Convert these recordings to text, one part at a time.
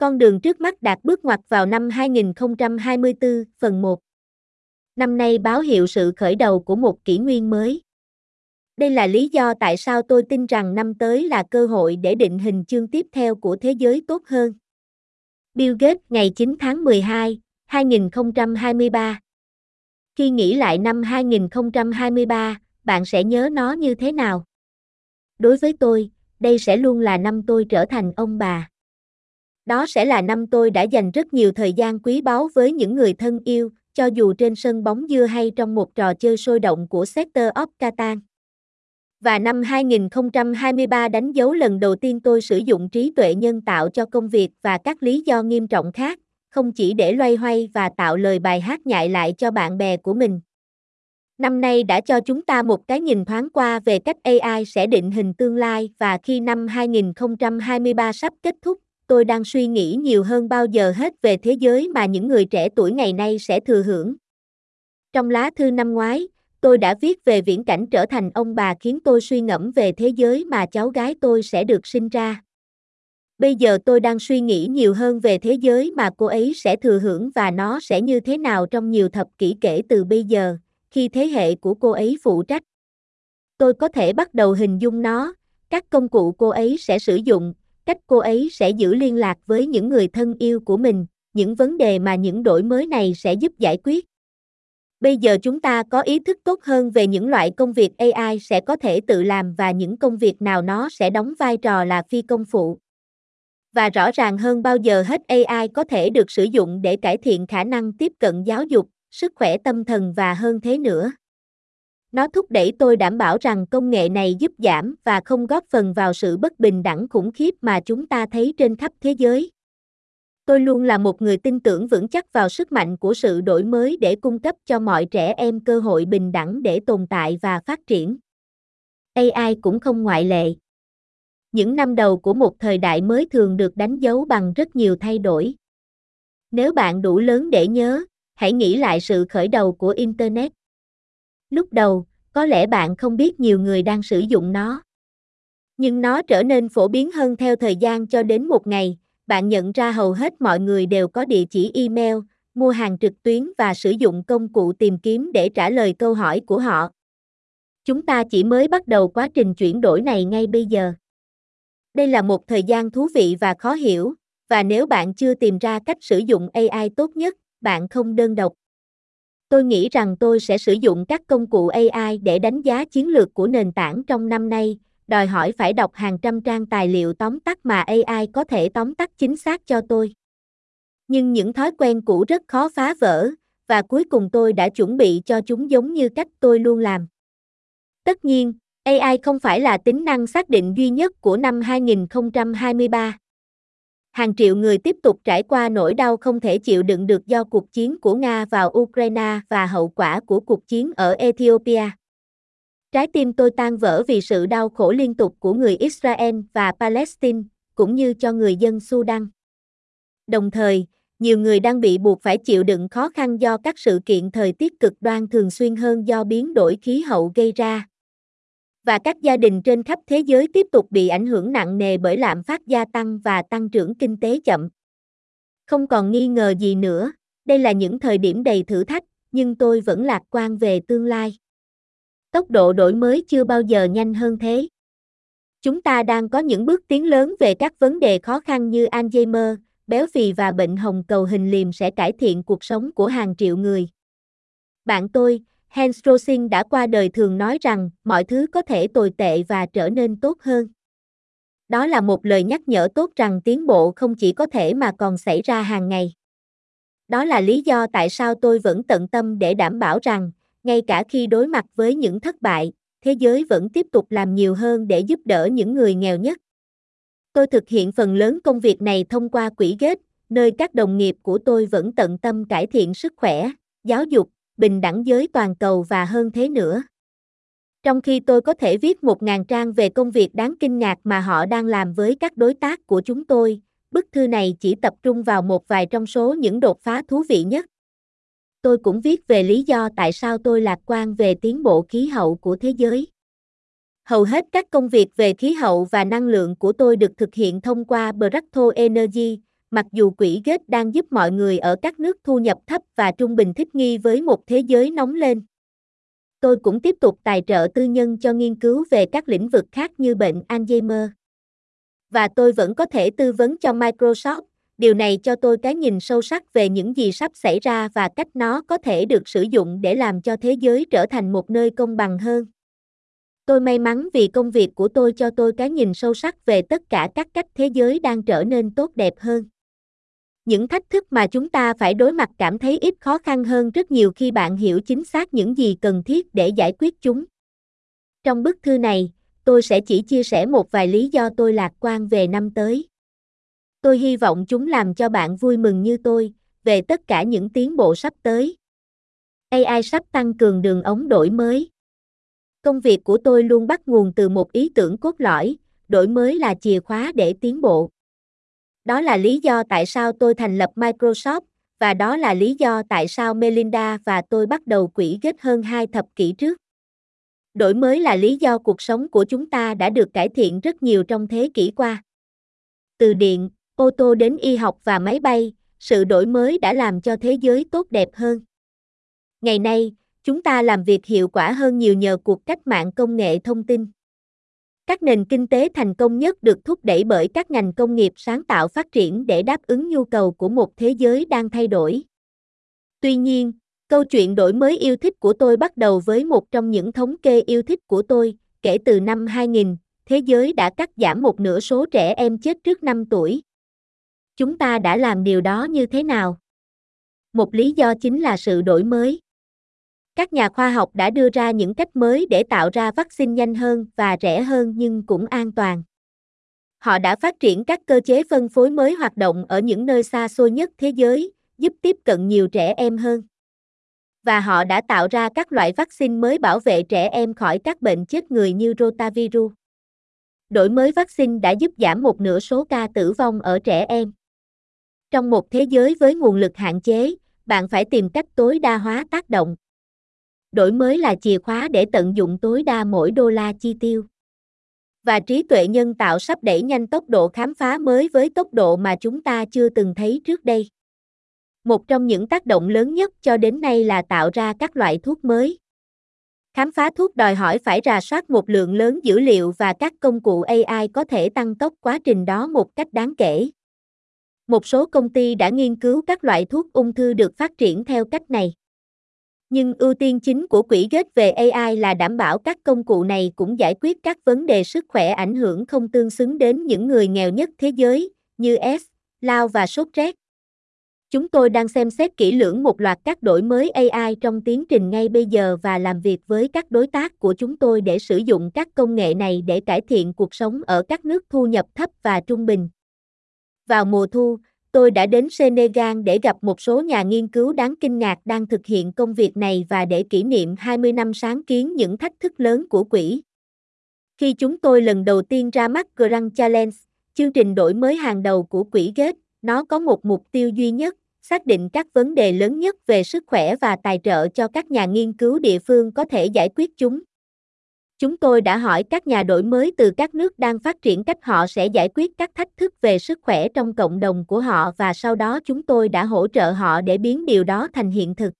Con đường trước mắt đạt bước ngoặt vào năm 2024, phần 1. Năm nay báo hiệu sự khởi đầu của một kỷ nguyên mới. Đây là lý do tại sao tôi tin rằng năm tới là cơ hội để định hình chương tiếp theo của thế giới tốt hơn. Bill Gates ngày 9 tháng 12, 2023 Khi nghĩ lại năm 2023, bạn sẽ nhớ nó như thế nào? Đối với tôi, đây sẽ luôn là năm tôi trở thành ông bà. Đó sẽ là năm tôi đã dành rất nhiều thời gian quý báu với những người thân yêu, cho dù trên sân bóng dưa hay trong một trò chơi sôi động của Sector of Catan. Và năm 2023 đánh dấu lần đầu tiên tôi sử dụng trí tuệ nhân tạo cho công việc và các lý do nghiêm trọng khác, không chỉ để loay hoay và tạo lời bài hát nhại lại cho bạn bè của mình. Năm nay đã cho chúng ta một cái nhìn thoáng qua về cách AI sẽ định hình tương lai và khi năm 2023 sắp kết thúc, tôi đang suy nghĩ nhiều hơn bao giờ hết về thế giới mà những người trẻ tuổi ngày nay sẽ thừa hưởng. Trong lá thư năm ngoái, tôi đã viết về viễn cảnh trở thành ông bà khiến tôi suy ngẫm về thế giới mà cháu gái tôi sẽ được sinh ra. Bây giờ tôi đang suy nghĩ nhiều hơn về thế giới mà cô ấy sẽ thừa hưởng và nó sẽ như thế nào trong nhiều thập kỷ kể từ bây giờ, khi thế hệ của cô ấy phụ trách. Tôi có thể bắt đầu hình dung nó, các công cụ cô ấy sẽ sử dụng, cách cô ấy sẽ giữ liên lạc với những người thân yêu của mình, những vấn đề mà những đổi mới này sẽ giúp giải quyết. Bây giờ chúng ta có ý thức tốt hơn về những loại công việc AI sẽ có thể tự làm và những công việc nào nó sẽ đóng vai trò là phi công phụ. Và rõ ràng hơn bao giờ hết AI có thể được sử dụng để cải thiện khả năng tiếp cận giáo dục, sức khỏe tâm thần và hơn thế nữa. Nó thúc đẩy tôi đảm bảo rằng công nghệ này giúp giảm và không góp phần vào sự bất bình đẳng khủng khiếp mà chúng ta thấy trên khắp thế giới. Tôi luôn là một người tin tưởng vững chắc vào sức mạnh của sự đổi mới để cung cấp cho mọi trẻ em cơ hội bình đẳng để tồn tại và phát triển. AI cũng không ngoại lệ. Những năm đầu của một thời đại mới thường được đánh dấu bằng rất nhiều thay đổi. Nếu bạn đủ lớn để nhớ, hãy nghĩ lại sự khởi đầu của Internet. Lúc đầu, có lẽ bạn không biết nhiều người đang sử dụng nó. Nhưng nó trở nên phổ biến hơn theo thời gian cho đến một ngày, bạn nhận ra hầu hết mọi người đều có địa chỉ email, mua hàng trực tuyến và sử dụng công cụ tìm kiếm để trả lời câu hỏi của họ. Chúng ta chỉ mới bắt đầu quá trình chuyển đổi này ngay bây giờ. Đây là một thời gian thú vị và khó hiểu, và nếu bạn chưa tìm ra cách sử dụng AI tốt nhất, bạn không đơn độc. Tôi nghĩ rằng tôi sẽ sử dụng các công cụ AI để đánh giá chiến lược của nền tảng trong năm nay, đòi hỏi phải đọc hàng trăm trang tài liệu tóm tắt mà AI có thể tóm tắt chính xác cho tôi. Nhưng những thói quen cũ rất khó phá vỡ, và cuối cùng tôi đã chuẩn bị cho chúng giống như cách tôi luôn làm. Tất nhiên, AI không phải là tính năng xác định duy nhất của năm 2023 hàng triệu người tiếp tục trải qua nỗi đau không thể chịu đựng được do cuộc chiến của Nga vào Ukraine và hậu quả của cuộc chiến ở Ethiopia. Trái tim tôi tan vỡ vì sự đau khổ liên tục của người Israel và Palestine, cũng như cho người dân Sudan. Đồng thời, nhiều người đang bị buộc phải chịu đựng khó khăn do các sự kiện thời tiết cực đoan thường xuyên hơn do biến đổi khí hậu gây ra, và các gia đình trên khắp thế giới tiếp tục bị ảnh hưởng nặng nề bởi lạm phát gia tăng và tăng trưởng kinh tế chậm. Không còn nghi ngờ gì nữa, đây là những thời điểm đầy thử thách, nhưng tôi vẫn lạc quan về tương lai. Tốc độ đổi mới chưa bao giờ nhanh hơn thế. Chúng ta đang có những bước tiến lớn về các vấn đề khó khăn như Alzheimer, béo phì và bệnh hồng cầu hình liềm sẽ cải thiện cuộc sống của hàng triệu người. Bạn tôi, Hans Rosing đã qua đời thường nói rằng mọi thứ có thể tồi tệ và trở nên tốt hơn. Đó là một lời nhắc nhở tốt rằng tiến bộ không chỉ có thể mà còn xảy ra hàng ngày. Đó là lý do tại sao tôi vẫn tận tâm để đảm bảo rằng, ngay cả khi đối mặt với những thất bại, thế giới vẫn tiếp tục làm nhiều hơn để giúp đỡ những người nghèo nhất. Tôi thực hiện phần lớn công việc này thông qua quỹ ghét, nơi các đồng nghiệp của tôi vẫn tận tâm cải thiện sức khỏe, giáo dục, bình đẳng giới toàn cầu và hơn thế nữa. Trong khi tôi có thể viết một ngàn trang về công việc đáng kinh ngạc mà họ đang làm với các đối tác của chúng tôi, bức thư này chỉ tập trung vào một vài trong số những đột phá thú vị nhất. Tôi cũng viết về lý do tại sao tôi lạc quan về tiến bộ khí hậu của thế giới. Hầu hết các công việc về khí hậu và năng lượng của tôi được thực hiện thông qua Bracto Energy, mặc dù quỹ ghét đang giúp mọi người ở các nước thu nhập thấp và trung bình thích nghi với một thế giới nóng lên. Tôi cũng tiếp tục tài trợ tư nhân cho nghiên cứu về các lĩnh vực khác như bệnh Alzheimer. Và tôi vẫn có thể tư vấn cho Microsoft, điều này cho tôi cái nhìn sâu sắc về những gì sắp xảy ra và cách nó có thể được sử dụng để làm cho thế giới trở thành một nơi công bằng hơn. Tôi may mắn vì công việc của tôi cho tôi cái nhìn sâu sắc về tất cả các cách thế giới đang trở nên tốt đẹp hơn. Những thách thức mà chúng ta phải đối mặt cảm thấy ít khó khăn hơn rất nhiều khi bạn hiểu chính xác những gì cần thiết để giải quyết chúng. Trong bức thư này, tôi sẽ chỉ chia sẻ một vài lý do tôi lạc quan về năm tới. Tôi hy vọng chúng làm cho bạn vui mừng như tôi về tất cả những tiến bộ sắp tới. AI sắp tăng cường đường ống đổi mới. Công việc của tôi luôn bắt nguồn từ một ý tưởng cốt lõi, đổi mới là chìa khóa để tiến bộ. Đó là lý do tại sao tôi thành lập Microsoft, và đó là lý do tại sao Melinda và tôi bắt đầu quỹ ghét hơn hai thập kỷ trước. Đổi mới là lý do cuộc sống của chúng ta đã được cải thiện rất nhiều trong thế kỷ qua. Từ điện, ô tô đến y học và máy bay, sự đổi mới đã làm cho thế giới tốt đẹp hơn. Ngày nay, chúng ta làm việc hiệu quả hơn nhiều nhờ cuộc cách mạng công nghệ thông tin. Các nền kinh tế thành công nhất được thúc đẩy bởi các ngành công nghiệp sáng tạo phát triển để đáp ứng nhu cầu của một thế giới đang thay đổi. Tuy nhiên, câu chuyện đổi mới yêu thích của tôi bắt đầu với một trong những thống kê yêu thích của tôi, kể từ năm 2000, thế giới đã cắt giảm một nửa số trẻ em chết trước 5 tuổi. Chúng ta đã làm điều đó như thế nào? Một lý do chính là sự đổi mới. Các nhà khoa học đã đưa ra những cách mới để tạo ra vaccine nhanh hơn và rẻ hơn nhưng cũng an toàn. Họ đã phát triển các cơ chế phân phối mới hoạt động ở những nơi xa xôi nhất thế giới, giúp tiếp cận nhiều trẻ em hơn. Và họ đã tạo ra các loại vaccine mới bảo vệ trẻ em khỏi các bệnh chết người như rotavirus. Đổi mới vaccine đã giúp giảm một nửa số ca tử vong ở trẻ em. Trong một thế giới với nguồn lực hạn chế, bạn phải tìm cách tối đa hóa tác động, đổi mới là chìa khóa để tận dụng tối đa mỗi đô la chi tiêu. Và trí tuệ nhân tạo sắp đẩy nhanh tốc độ khám phá mới với tốc độ mà chúng ta chưa từng thấy trước đây. Một trong những tác động lớn nhất cho đến nay là tạo ra các loại thuốc mới. Khám phá thuốc đòi hỏi phải rà soát một lượng lớn dữ liệu và các công cụ AI có thể tăng tốc quá trình đó một cách đáng kể. Một số công ty đã nghiên cứu các loại thuốc ung thư được phát triển theo cách này. Nhưng ưu tiên chính của quỹ ghét về AI là đảm bảo các công cụ này cũng giải quyết các vấn đề sức khỏe ảnh hưởng không tương xứng đến những người nghèo nhất thế giới, như S, lao và sốt rét. Chúng tôi đang xem xét kỹ lưỡng một loạt các đổi mới AI trong tiến trình ngay bây giờ và làm việc với các đối tác của chúng tôi để sử dụng các công nghệ này để cải thiện cuộc sống ở các nước thu nhập thấp và trung bình. Vào mùa thu, Tôi đã đến Senegal để gặp một số nhà nghiên cứu đáng kinh ngạc đang thực hiện công việc này và để kỷ niệm 20 năm sáng kiến những thách thức lớn của quỹ. Khi chúng tôi lần đầu tiên ra mắt Grand Challenge, chương trình đổi mới hàng đầu của quỹ Gates, nó có một mục tiêu duy nhất, xác định các vấn đề lớn nhất về sức khỏe và tài trợ cho các nhà nghiên cứu địa phương có thể giải quyết chúng. Chúng tôi đã hỏi các nhà đổi mới từ các nước đang phát triển cách họ sẽ giải quyết các thách thức về sức khỏe trong cộng đồng của họ và sau đó chúng tôi đã hỗ trợ họ để biến điều đó thành hiện thực.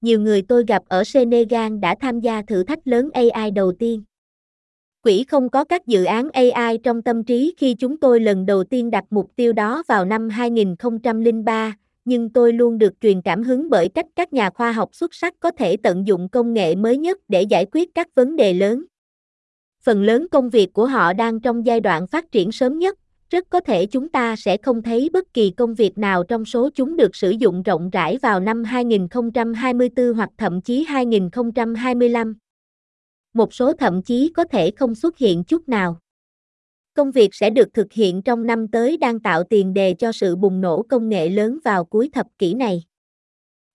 Nhiều người tôi gặp ở Senegal đã tham gia thử thách lớn AI đầu tiên. Quỹ không có các dự án AI trong tâm trí khi chúng tôi lần đầu tiên đặt mục tiêu đó vào năm 2003, nhưng tôi luôn được truyền cảm hứng bởi cách các nhà khoa học xuất sắc có thể tận dụng công nghệ mới nhất để giải quyết các vấn đề lớn. Phần lớn công việc của họ đang trong giai đoạn phát triển sớm nhất, rất có thể chúng ta sẽ không thấy bất kỳ công việc nào trong số chúng được sử dụng rộng rãi vào năm 2024 hoặc thậm chí 2025. Một số thậm chí có thể không xuất hiện chút nào. Công việc sẽ được thực hiện trong năm tới đang tạo tiền đề cho sự bùng nổ công nghệ lớn vào cuối thập kỷ này.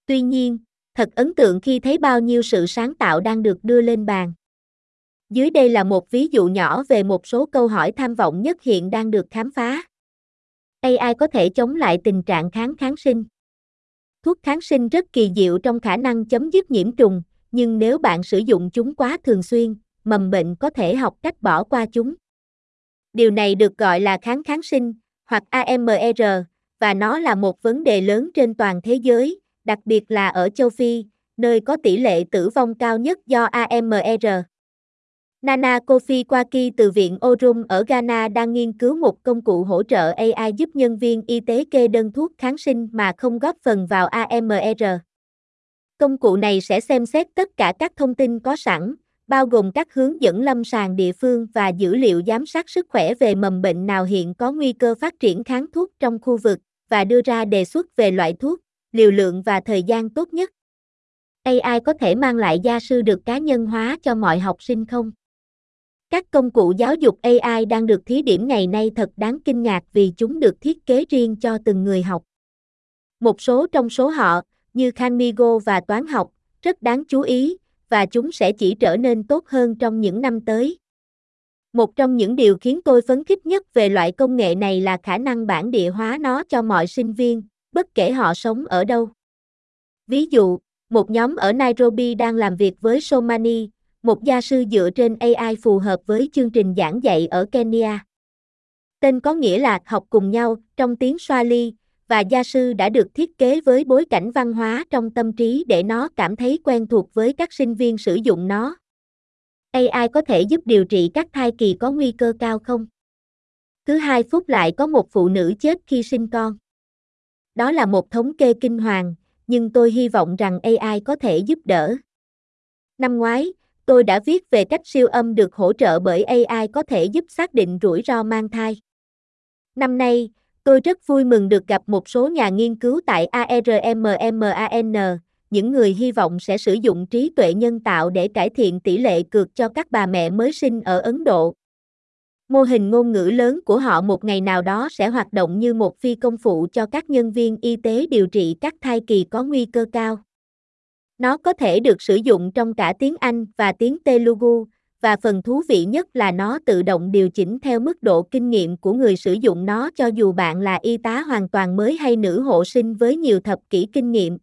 Tuy nhiên, thật ấn tượng khi thấy bao nhiêu sự sáng tạo đang được đưa lên bàn. Dưới đây là một ví dụ nhỏ về một số câu hỏi tham vọng nhất hiện đang được khám phá. AI có thể chống lại tình trạng kháng kháng sinh. Thuốc kháng sinh rất kỳ diệu trong khả năng chấm dứt nhiễm trùng, nhưng nếu bạn sử dụng chúng quá thường xuyên, mầm bệnh có thể học cách bỏ qua chúng. Điều này được gọi là kháng kháng sinh, hoặc AMR, và nó là một vấn đề lớn trên toàn thế giới, đặc biệt là ở châu Phi, nơi có tỷ lệ tử vong cao nhất do AMR. Nana Kofi Kwaki từ Viện Orum ở Ghana đang nghiên cứu một công cụ hỗ trợ AI giúp nhân viên y tế kê đơn thuốc kháng sinh mà không góp phần vào AMR. Công cụ này sẽ xem xét tất cả các thông tin có sẵn, bao gồm các hướng dẫn lâm sàng địa phương và dữ liệu giám sát sức khỏe về mầm bệnh nào hiện có nguy cơ phát triển kháng thuốc trong khu vực, và đưa ra đề xuất về loại thuốc, liều lượng và thời gian tốt nhất. AI có thể mang lại gia sư được cá nhân hóa cho mọi học sinh không? Các công cụ giáo dục AI đang được thí điểm ngày nay thật đáng kinh ngạc vì chúng được thiết kế riêng cho từng người học. Một số trong số họ, như Khanmigo và toán học, rất đáng chú ý, và chúng sẽ chỉ trở nên tốt hơn trong những năm tới. Một trong những điều khiến tôi phấn khích nhất về loại công nghệ này là khả năng bản địa hóa nó cho mọi sinh viên, bất kể họ sống ở đâu. Ví dụ, một nhóm ở Nairobi đang làm việc với Somani, một gia sư dựa trên AI phù hợp với chương trình giảng dạy ở Kenya. Tên có nghĩa là học cùng nhau trong tiếng Swahili, và gia sư đã được thiết kế với bối cảnh văn hóa trong tâm trí để nó cảm thấy quen thuộc với các sinh viên sử dụng nó. AI có thể giúp điều trị các thai kỳ có nguy cơ cao không? Cứ 2 phút lại có một phụ nữ chết khi sinh con. Đó là một thống kê kinh hoàng, nhưng tôi hy vọng rằng AI có thể giúp đỡ. Năm ngoái, tôi đã viết về cách siêu âm được hỗ trợ bởi AI có thể giúp xác định rủi ro mang thai. Năm nay, tôi rất vui mừng được gặp một số nhà nghiên cứu tại ARMMAN, những người hy vọng sẽ sử dụng trí tuệ nhân tạo để cải thiện tỷ lệ cược cho các bà mẹ mới sinh ở Ấn Độ. Mô hình ngôn ngữ lớn của họ một ngày nào đó sẽ hoạt động như một phi công phụ cho các nhân viên y tế điều trị các thai kỳ có nguy cơ cao. Nó có thể được sử dụng trong cả tiếng Anh và tiếng Telugu, và phần thú vị nhất là nó tự động điều chỉnh theo mức độ kinh nghiệm của người sử dụng nó cho dù bạn là y tá hoàn toàn mới hay nữ hộ sinh với nhiều thập kỷ kinh nghiệm.